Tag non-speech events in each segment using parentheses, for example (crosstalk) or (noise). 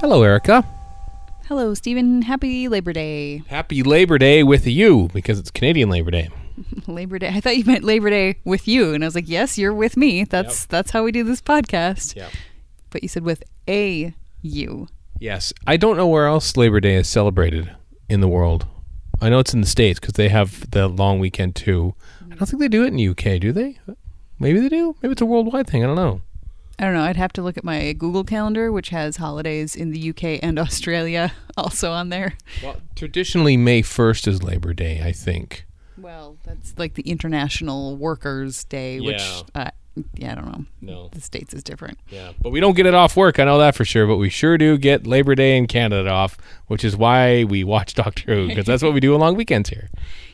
Hello, Erika. Hello, Steven. Happy Labor Day. Happy Labor Day with you because it's Canadian Labor Day. (laughs) Labor Day. I thought you meant Labor Day with you, and I was like, "Yes, you're with me. That's that's how we do this podcast." Yeah. But you said with a you. Yes. I don't know where else Labor Day is celebrated in the world. I know it's in the States because they have the long weekend too. I don't think they do it in the UK, do they? Maybe they do. Maybe it's a worldwide thing. I don't know. I don't know. I'd have to look at my Google Calendar, which has holidays in the UK and (laughs) Australia also on there. Well, traditionally, May 1st is Labor Day, I think. Well, that's like the International Workers' Day, which Yeah. uh, yeah, I don't know. No. The states is different. Yeah. But we don't get it off work. I know that for sure. But we sure do get Labor Day in Canada off, which is why we watch (laughs) Doctor Who because that's what we do on long weekends here.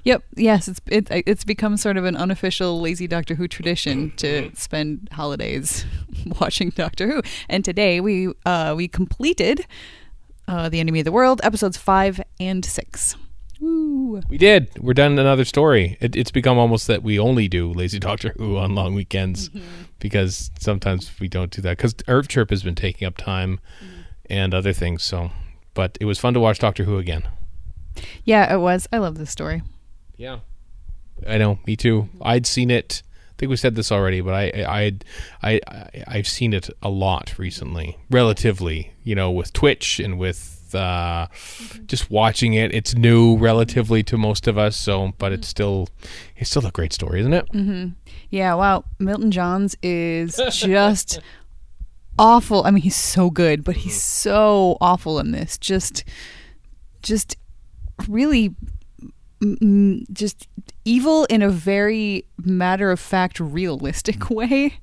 Yep. Yes, it's it, it's become sort of an unofficial lazy Doctor Who tradition to spend holidays (laughs) watching Doctor Who. And today we uh, we completed uh, the Enemy of the World episodes five and six. Woo! We did. We're done another story. It, it's become almost that we only do Lazy Doctor Who on long weekends mm-hmm. because sometimes we don't do that because Earth Chirp has been taking up time mm-hmm. and other things. So, but it was fun to watch Doctor Who again. Yeah, it was. I love this story. Yeah, I know. Me too. Mm-hmm. I'd seen it. I think we said this already, but I, I, I, I, I've seen it a lot recently, relatively. You know, with Twitch and with uh, just watching it. It's new relatively to most of us. So, but it's still, it's still a great story, isn't it? Yeah, wow. Milton Johns is just awful. I mean, he's so good, but he's so awful in this. Just, just really, just evil in a very matter of fact, realistic (laughs) way.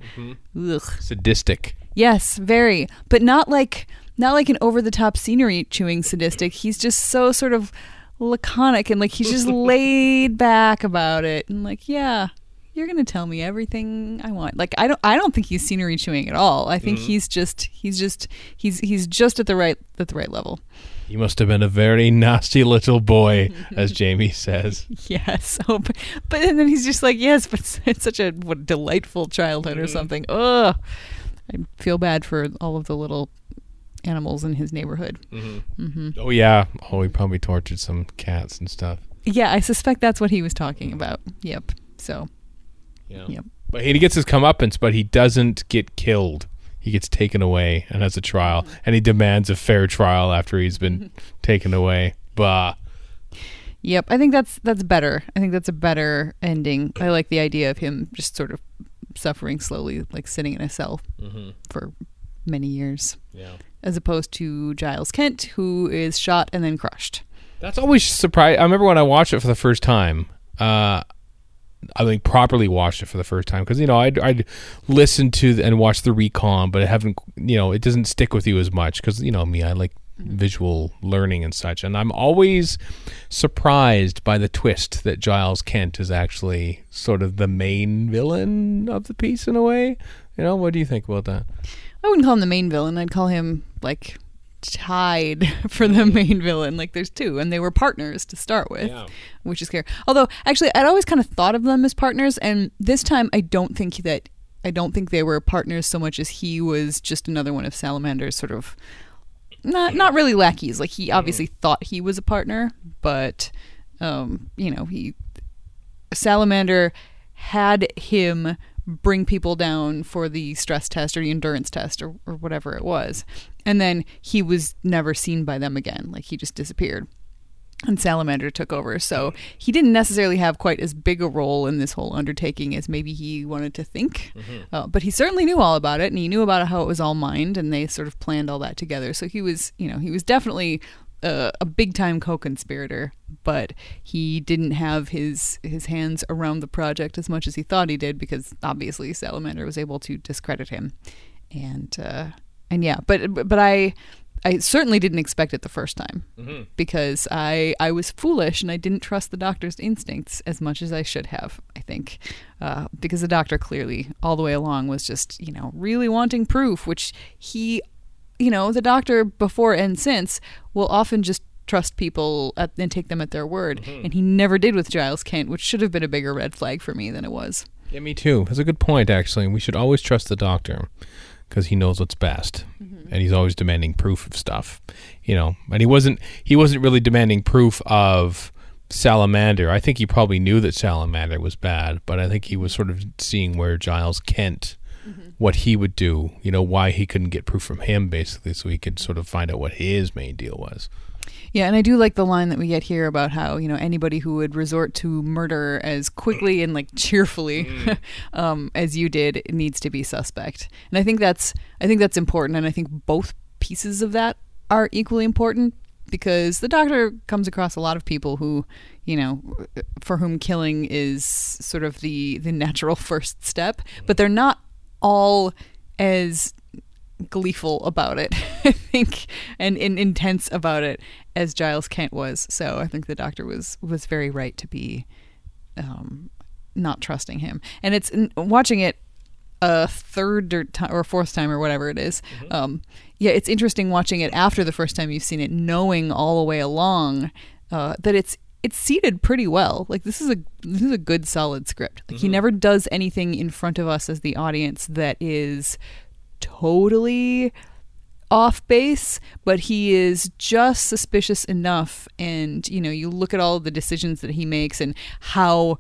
Ugh. Sadistic. Yes, very, but not like not like an over the top scenery chewing sadistic. He's just so sort of laconic and like he's just (laughs) laid back about it and like, yeah, you're gonna tell me everything I want. Like I don't I don't think he's scenery chewing at all. I think mm. he's just he's just he's he's just at the right at the right level. He must have been a very nasty little boy, (laughs) as Jamie says. Yes. (laughs) Oh, but, but and then he's just like, yes, but it's, it's such a what, delightful childhood or mm. something. Ugh. I feel bad for all of the little animals in his neighborhood. Mm-hmm. Mm-hmm. Oh yeah. Oh, he probably tortured some cats and stuff. Yeah, I suspect that's what he was talking about. Yep. So, Yeah. yep. But he gets his comeuppance, but he doesn't get killed. He gets taken away and has a trial, mm-hmm. and he demands a fair trial after he's been taken away. Bah. Yep. I think that's that's better. I think that's a better ending. I like the idea of him just sort of suffering slowly, like sitting in a cell for many years, Yeah. as opposed to Giles Kent, who is shot and then crushed. That's always surprised. I remember when I watched it for the first time. Uh, I think properly watched it for the first time because you know I'd, I'd listen to the, and watch the recon, but I haven't you know it doesn't stick with you as much because you know me I like Mm-hmm. visual learning and such, and I'm always surprised by the twist that Giles Kent is actually sort of the main villain of the piece in a way. You know, what do you think about that? I wouldn't call him the main villain. I'd call him like tied (laughs) for the mm-hmm. main villain. Like there's two, and they were partners to start with, Yeah. which is scary. Although actually, I'd always kind of thought of them as partners, and this time I don't think that I don't think they were partners so much as he was just another one of Salamander's sort of not not really lackeys. Like he obviously thought he was a partner, but um, you know he Salamander had him bring people down for the stress test or the endurance test or, or whatever it was. And then he was never seen by them again. Like he just disappeared. And Salamander took over. So he didn't necessarily have quite as big a role in this whole undertaking as maybe he wanted to think. Uh, but he certainly knew all about it and he knew about how it was all mined and they sort of planned all that together. So he was, you know, he was definitely a, a big time co-conspirator, but he didn't have his his hands around the project as much as he thought he did because obviously Salamander was able to discredit him, and uh, and yeah, but but I. I certainly didn't expect it the first time because I I was foolish and I didn't trust the doctor's instincts as much as I should have. I think uh, because the doctor clearly all the way along was just you know really wanting proof, which he you know, the doctor before and since will often just trust people at, and take them at their word. And he never did with Giles Kent, which should have been a bigger red flag for me than it was. Yeah, me too. That's a good point, actually. We should always trust the doctor because he knows what's best, mm-hmm. and he's always demanding proof of stuff, you know. And he wasn't he wasn't really demanding proof of Salamander. I think he probably knew that Salamander was bad, but I think he was sort of seeing where Giles Kent, mm-hmm. what he would do, you know, why he couldn't get proof from him, basically, so he could sort of find out what his main deal was. Yeah, and I do like the line that we get here about how you know anybody who would resort to murder as quickly and like cheerfully (laughs) um, as you did needs to be suspect. And I think that's I think that's important, and I think both pieces of that are equally important because the doctor comes across a lot of people who you know for whom killing is sort of the the natural (laughs) first step, but they're not all as gleeful about it, (laughs) I think, and, and intense about it as Giles Kent was. So I think the doctor was was very right to be um, not trusting him. And it's watching it a third or, ti or fourth time or whatever it is, Um, yeah, it's interesting watching it after the first time you've seen it, knowing all the way along uh, that it's it's seated pretty well. Like this is a this is a good solid script. Like he never does anything in front of us as the audience that is totally off base, but he is just suspicious enough. And you know, you look at all the decisions that he makes and how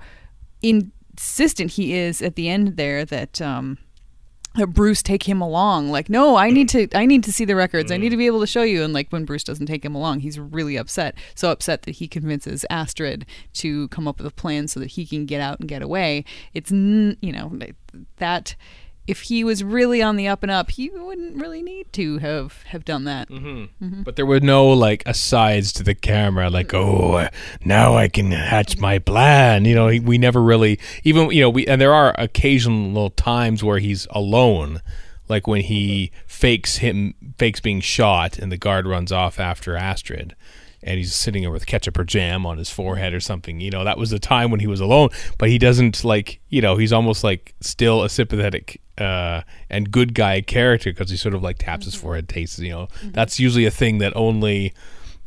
insistent he is at the end there that um, that Bruce take him along. Like, no, I need to I need to see the records. I need to be able to show you. And like when Bruce doesn't take him along, he's really upset. So upset that he convinces Astrid to come up with a plan so that he can get out and get away. It's n- you know that if he was really on the up and up, he wouldn't really need to have have done that. Mm-hmm. Mm-hmm. But there were no like asides to the camera, like "Oh, uh, now I can hatch my plan." You know, he, we never really even you know we and there are occasional times where he's alone, like when he mm-hmm. fakes him fakes being shot and the guard runs off after Astrid. And he's sitting there with ketchup or jam on his forehead or something. You know, that was the time when he was alone. But he doesn't like, you know, he's almost like still a sympathetic uh, and good guy character because he sort of like taps his mm-hmm. forehead, tastes. You know, mm-hmm. that's usually a thing that only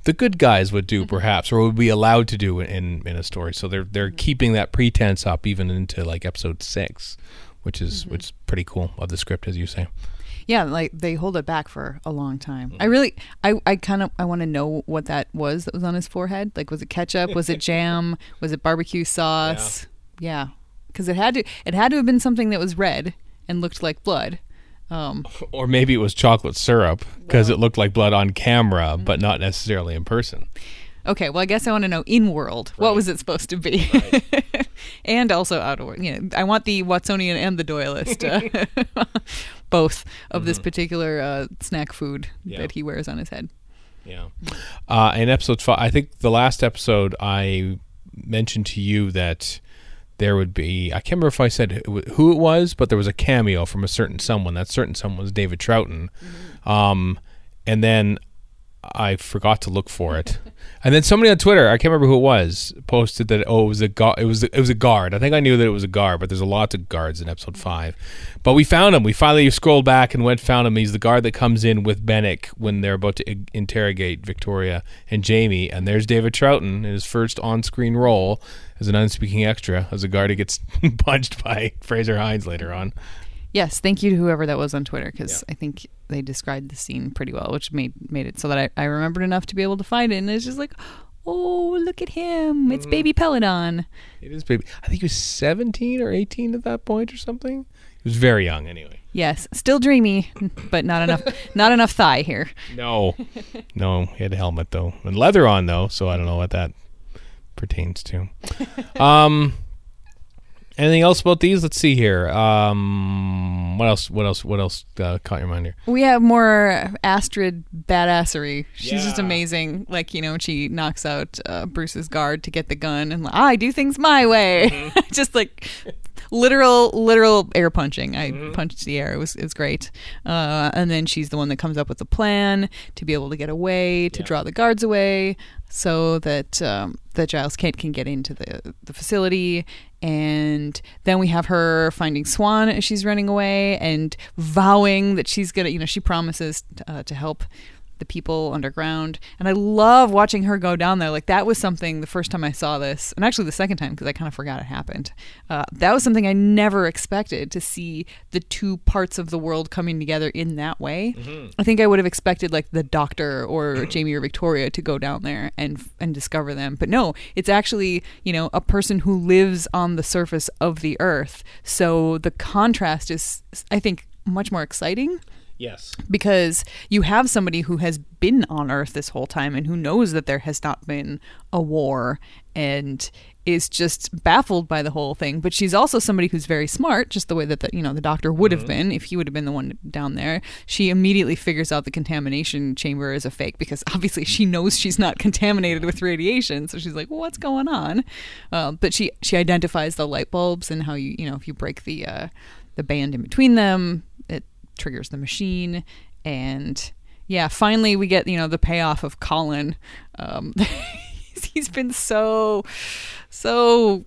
the good guys would do, mm-hmm. perhaps, or would be allowed to do in in a story. So they're they're keeping that pretense up even into like episode six, which is which is pretty cool of the script, as you say. Yeah, like they hold it back for a long time. I really, I, I kind of, I want to know what that was that was on his forehead. Like, was it ketchup? Was it (laughs) jam? Was it barbecue sauce? Yeah, because it had to, it had to have been something that was red and looked like blood. Um, (laughs) Or maybe it was chocolate syrup because it looked like blood on camera, but not necessarily in person. okay, well, I guess I want to know in world what was it supposed to be, (laughs) and also out of. You know, I want the Watsonian and the Doyleist, uh, both of this particular uh, snack food Yeah. that he wears on his head. Yeah. Uh, in episode five, I think the last episode I mentioned to you that there would be, I can't remember if I said who it was, but there was a cameo from a certain someone. That certain someone was David Troughton. Um, and then I forgot to look for it. And then somebody on Twitter, I can't remember who it was, posted that oh it was a gu- it was it was a guard. I think I knew that it was a guard, but there's a lot of guards in episode five. But we found him. We finally scrolled back and went found him. He's the guard that comes in with Benik when they're about to i- interrogate Victoria and Jamie. And there's David Troughton in his first on-screen role as an unspeaking extra, as a guard who gets (laughs) punched by Frazer Hines later on. Yes, thank you to whoever that was on Twitter because I think they described the scene pretty well, which made made it so that I, I remembered enough to be able to find it. And it's just like, oh, look at him! It's baby Peladon. It is baby. I think he was 17 or 18 at that point or something. He was very young anyway. Yes, still dreamy, but not enough (laughs) not enough thigh here. No, no, he had a helmet though, and leather on though. So I don't know what that pertains to. (laughs) Um, anything else about these? Let's see here. Um, what else? What else? What else uh, caught your mind here? We have more Astrid badassery. She's just amazing. Like you know, she knocks out uh, Bruce's guard to get the gun, and like, I do things my way. (laughs) just like literal, literal air punching. I punched the air. It was it was great. Uh, and then she's the one that comes up with the plan to be able to get away, to draw the guards away, so that um, that Giles Kent can get into the the facility. And then we have her finding Swan as she's running away and vowing that she's gonna, you know, she promises uh, to help the people underground. And I love watching her go down there. Like that was something the first time I saw this, and actually the second time because I kind of forgot it happened. Uh, that was something I never expected to see the two parts of the world coming together in that way. I think I would have expected like the Doctor or (clears throat) Jamie or Victoria to go down there and and discover them, but no, it's actually you know a person who lives on the surface of the Earth. So the contrast is, I think, much more exciting Yes. because you have somebody who has been on earth this whole time and who knows that there has not been a war and is just baffled by the whole thing. But she's also somebody who's very smart just the way that the, you know the doctor would have been if he would have been the one down there. She immediately figures out the contamination chamber is a fake because (laughs) obviously she knows she's not contaminated with radiation. So she's like well, what's going on? Uh, but she she identifies the light bulbs and how you you know if you break the uh, the band in between them triggers the machine and yeah finally we get you know the payoff of colin um (laughs) he's- been so so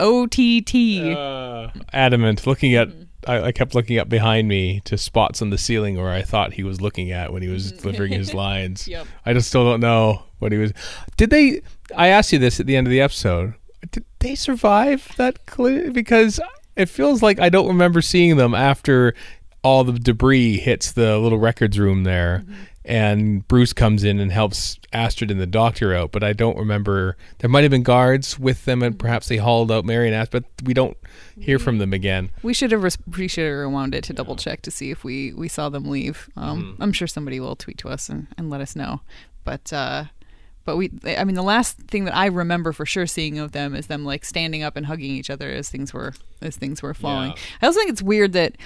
ott Uh, adamant, looking at. I, I kept looking up behind me to spots on the ceiling where I thought he was looking at when he was (laughs) delivering his lines. Yep. I just still don't know what he was. Did they? I asked you this at the end of the episode. Did they survive that? Cl- because it feels like I don't remember seeing them after all the debris hits the little records room there, and Bruce comes in and helps Astrid and the doctor out. But I don't remember. There might have been guards with them, and perhaps they hauled out Mary and Astrid. But we don't hear from them again. we should have res- we should have rewound it to double check to see if we we saw them leave um i'm sure somebody will tweet to us and, and let us know but uh but we i mean the last thing that i remember for sure seeing of them is them like standing up and hugging each other as things were as things were falling Yeah. i also think it's weird that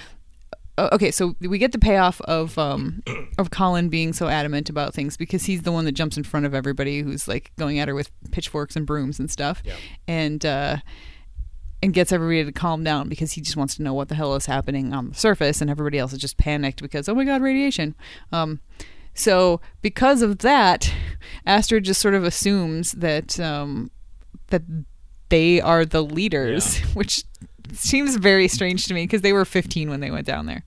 okay so we get the payoff of um of colin being so adamant about things because he's the one that jumps in front of everybody who's like going at her with pitchforks and brooms and stuff and uh and gets everybody to calm down because he just wants to know what the hell is happening on the surface, and everybody else is just panicked because oh my god, radiation. Um, so because of that, Astrid just sort of assumes that um, that they are the leaders, (laughs) which seems very strange to me because they were 15 when they went down there.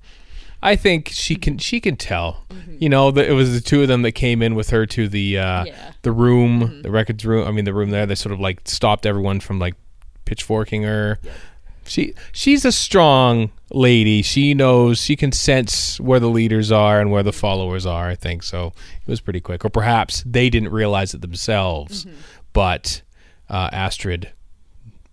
I think she can she can tell. You know, that it was the two of them that came in with her to the uh, Yeah. the room, the records room. I mean, the room there. They sort of like stopped everyone from like pitchforking her. She she's a strong lady. She knows she can sense where the leaders are and where the followers are. I think so. It was pretty quick, or perhaps they didn't realize it themselves, but uh, Astrid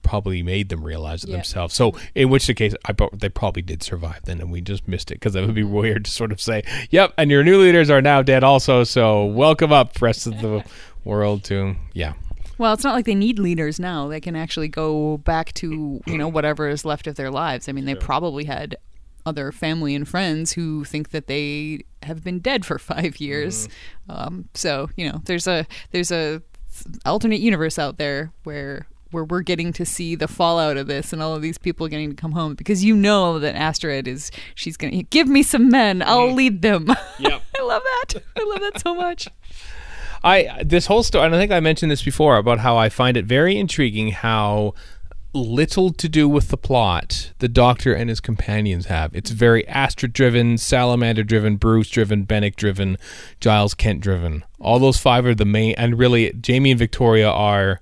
probably made them realize it Yeah. themselves. So, in which the case, I they probably did survive then, and we just missed it because it would be weird to sort of say, "Yep," and your new leaders are now dead, also. So, welcome up, rest of the (laughs) world, to yeah. Well, it's not like they need leaders now. They can actually go back to, you know, whatever is left of their lives. I mean, they probably had other family and friends who think that they have been dead for (laughs) 5 years. Um, so, you know, there's a there's a alternate universe out there where where we're getting to see the fallout of this and all of these people getting to come home because you know that Astrid is she's going to give me some men. I'll mm. lead them. (laughs) Yep. I love that. I love that so much. (laughs) I this whole story, and I think I mentioned this before about how I find it very intriguing how little to do with the plot the Doctor and his companions have. It's very Astrid driven, Salamander driven, Bruce driven, Benik driven, Giles Kent driven. All those five are the main, and really Jamie and Victoria are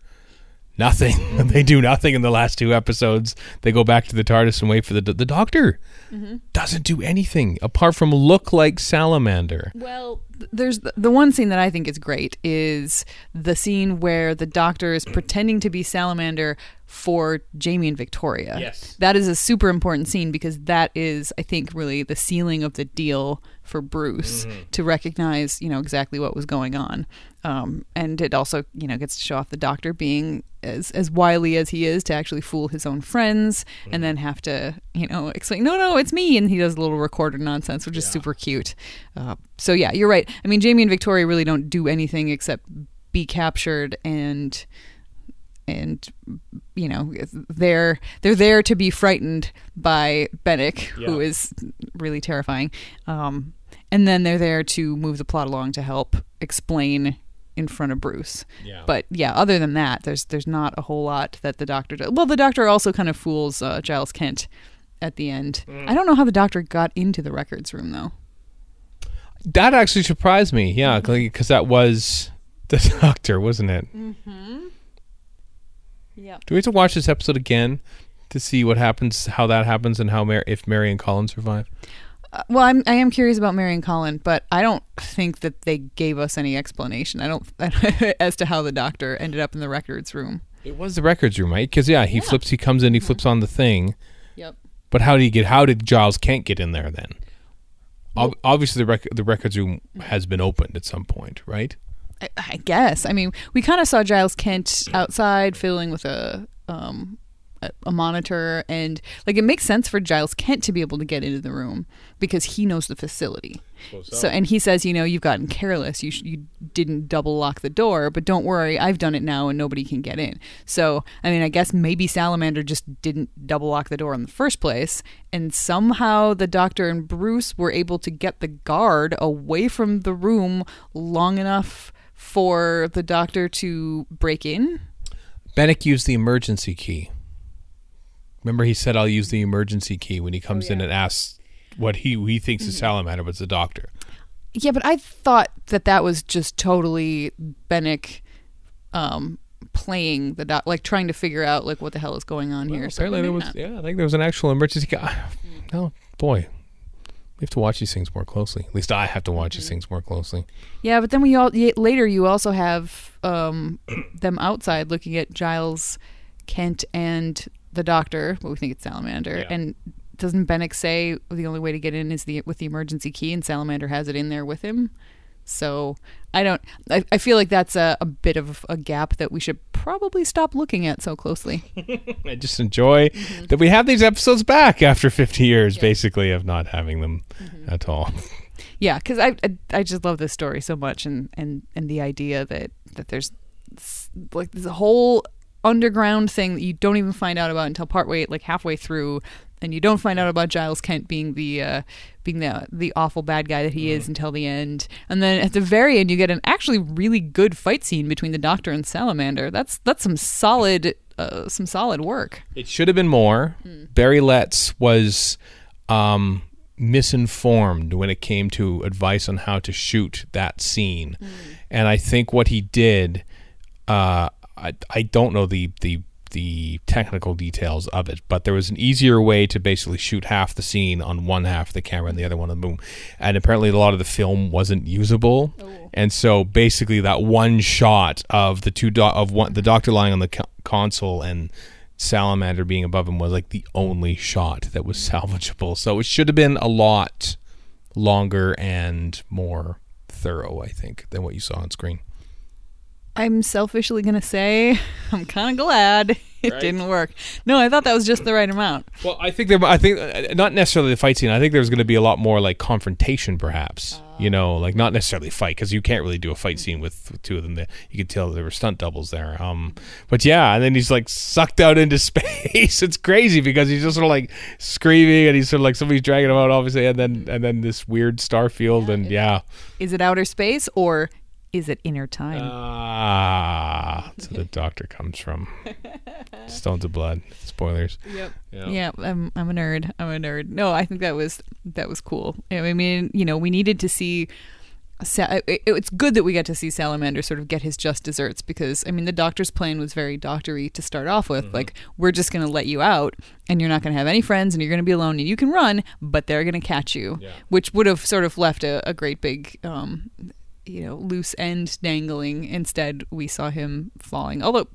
nothing. (laughs) they do nothing in the last two episodes. They go back to the TARDIS and wait for the the Doctor. Mm-hmm. Doesn't do anything apart from look like Salamander. Well, there's the, the one scene that I think is great is the scene where the doctor is pretending to be Salamander for Jamie and Victoria. Yes. That is a super important scene because that is, I think, really the sealing of the deal for Bruce to recognize, you know, exactly what was going on. Um, and it also, you know, gets to show off the doctor being as as wily as he is to actually fool his own friends and then have to, you know, explain, no, no, it's me. And he does a little recorder nonsense, which is super cute. Uh, so, yeah, you're right. I mean, Jamie and Victoria really don't do anything except be captured and and you know they're they're there to be frightened by Benik, who Yeah. is really terrifying. Um, and then they're there to move the plot along to help explain in front of Bruce. Yeah. But yeah, other than that, there's there's not a whole lot that the Doctor does. Well, the Doctor also kind of fools uh, Giles Kent at the end. Mm. I don't know how the Doctor got into the records room though. That actually surprised me. Yeah, because that was the (laughs) doctor, wasn't it? Yeah. Do we have to watch this episode again to see what happens, how that happens, and how Mar- if Mary and Colin survive? Uh, well, I'm I am curious about Mary and Colin, but I don't think that they gave us any explanation. I don't (laughs) as to how the doctor ended up in the records room. It was the records room, right? Because yeah, he flips. He comes in. He flips on the thing. Yep. But how did he get? How did Giles Kent get in there then? Ob- obviously, the rec- the records room has been opened at some point, right? I, I guess. I mean, we kind of saw Giles Kent outside fiddling with a um a, a monitor, and like it makes sense for Giles Kent to be able to get into the room because he knows the facility. So, and he says, you know, you've gotten careless. You sh- you didn't double lock the door, but don't worry, I've done it now, and nobody can get in. So, I mean, I guess maybe Salamander just didn't double lock the door in the first place, and somehow the Doctor and Bruce were able to get the guard away from the room long enough for the Doctor to break in. Benik used the emergency key. Remember, he said, "I'll use the emergency key" when he comes in and asks what he he thinks is Salamander, but it's the Doctor. Yeah, but I thought that that was just totally Benik um, playing the doc, like trying to figure out like what the hell is going on here. So Apparently, there was not. yeah, I think there was an actual emergency key. No, (sighs) boy, we have to watch these things more closely. At least I have to watch these things more closely. Yeah, but then we all later you also have um, (coughs) them outside looking at Giles, Kent, and the Doctor. But we think it's Salamander. Yeah. And doesn't Benik say the only way to get in is the with the emergency key, and Salamander has it in there with him? So I don't. I, I feel like that's a, a bit of a gap that we should probably stop looking at so closely. (laughs) I just enjoy mm-hmm. that we have these episodes back after 50 years, basically, of not having them mm-hmm. at all. Yeah, because I, I I just love this story so much, and and and the idea that that there's like this whole underground thing that you don't even find out about until partway like halfway through, and you don't find out about Giles Kent being the uh, being the the awful bad guy that he is until the end, and then at the very end you get an actually really good fight scene between the Doctor and Salamander. That's that's some solid uh, some solid work. It should have been more. Barry Letts was um, misinformed when it came to advice on how to shoot that scene, and I think what he did, uh, I I don't know the the the technical details of it, but there was an easier way to basically shoot half the scene on one half of the camera and the other one on the boom. And apparently, a lot of the film wasn't usable, oh. and so basically, that one shot of the two do- of one the doctor lying on the co- console and salamander being above him was like the only shot that was (laughs) salvageable. So it should have been a lot longer and more thorough, I think, than what you saw on screen. I'm selfishly gonna say (laughs) I'm kind of glad it Right. didn't work. No, I thought that was just the right amount. Well, I think there. I think uh, not necessarily the fight scene. I think there's going to be a lot more like confrontation, perhaps. you know, like not necessarily fight because you can't really do a fight scene with, with two of them. There, you could tell there were stunt doubles there. Um, but yeah, and then he's like sucked out into (laughs) space. it's crazy because he's just sort of like screaming and he's sort of like somebody's dragging him out, obviously, and then and then this weird star field and yeah. Is it outer space or is it inner time? Ah, that's where the (laughs) doctor comes from. Stones of Blood. Spoilers. Yep. Yeah. Yeah, I'm I'm a nerd. I'm a nerd. No, I think that was that was cool. I mean, you know, we needed to see. Sa- it- it's good that we got to see Salamander sort of get his just desserts because I mean the doctor's plan was very doctory to start off with. Like we're just going to let you out and you're not going to have any friends and you're going to be alone and you can run, but they're going to catch you, Yeah. which would have sort of left a, a great big um, you know loose end dangling. Instead, we saw him falling. Although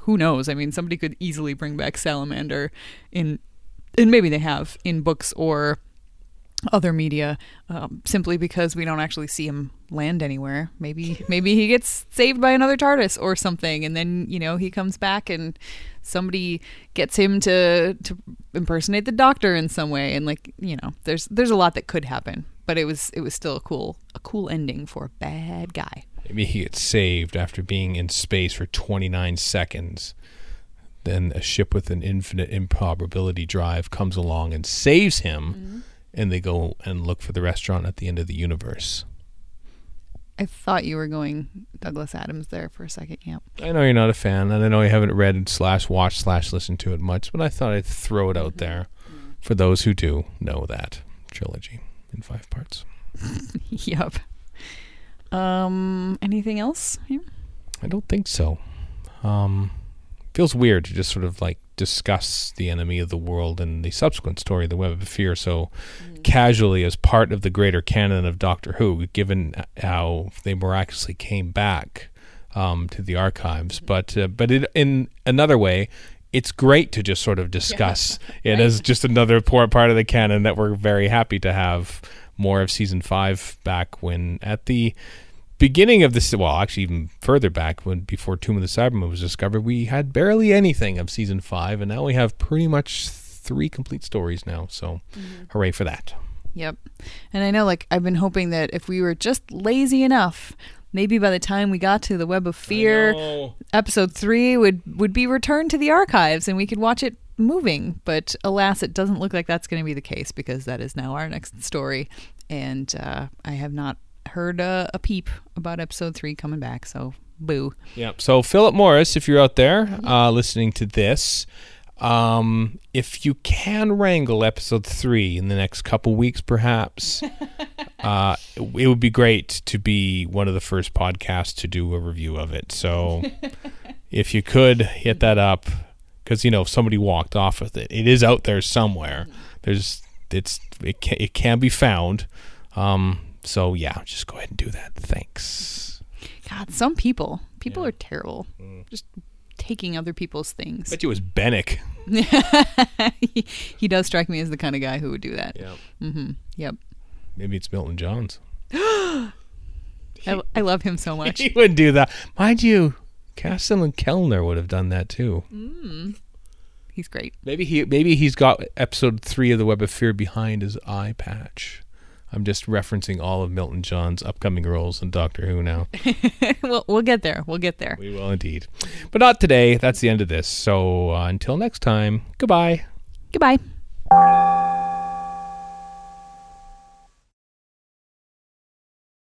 who knows? I mean, somebody could easily bring back Salamander in and maybe they have in books or other media um, simply because we don't actually see him land anywhere maybe (laughs) maybe he gets saved by another tardis or something and then you know he comes back and somebody gets him to to impersonate the doctor in some way and like you know there's there's a lot that could happen but it was it was still a cool a cool ending for a bad guy. Maybe he gets saved after being in space for 29 seconds. Then a ship with an infinite improbability drive comes along and saves him, mm-hmm. and they go and look for the restaurant at the end of the universe. i thought you were going douglas adams there for a second. Yeah I know you're not a fan, and I know you haven't read slash watched slash listened to it much, but I thought I'd throw it out mm-hmm. there. Mm-hmm. For those who do know that trilogy in five parts. (laughs) yep. Um, anything else? here? I don't think so. Um, feels weird to just sort of like discuss the enemy of the world and the subsequent story, of the Web of Fear, so casually as part of the greater canon of Doctor Who, given how they miraculously came back um, to the archives. But uh, but it, in another way. It's great to just sort of discuss (laughs) it as just another important part of the canon that we're very happy to have more of season five back when at the beginning of this well actually even further back when before tomb of the cybermen was discovered we had barely anything of season five and now we have pretty much three complete stories now so mm-hmm. hooray for that. Yep. And I know, like, I've been hoping that if we were just lazy enough, maybe by the time we got to the Web of Fear, episode three would would be returned to the archives and we could watch it moving. But alas, it doesn't look like that's going to be the case because that is now our next story, and uh, I have not heard a, a peep about episode three coming back. So boo. Yep. So Philip Morris, if you're out there uh, listening to this, um, if you can wrangle episode three in the next couple weeks, perhaps, (laughs) uh, it would be great to be one of the first podcasts to do a review of it. So (laughs) if you could hit that up, because you know if somebody walked off with it, it is out there somewhere. There's it's it can, it can be found. Um, so yeah, just go ahead and do that. Thanks. God, some people, people Yeah. are terrible. Just taking other people's things. bet you it was Benik. he, (laughs) he does strike me as the kind of guy who would do that. Yeah. hmm Yep. Maybe it's Milton Johns. (gasps) I, I love him so much. (laughs) he would do that. Mind you, Castellan Kelner would have done that too. He's great. Maybe he maybe he's got episode three of the Web of Fear behind his eye patch. I'm just referencing all of Milton John's upcoming roles in Doctor Who now. (laughs) we'll, we'll get there. We'll get there. we will indeed. But not today. That's the end of this. So uh, until next time, goodbye. Goodbye.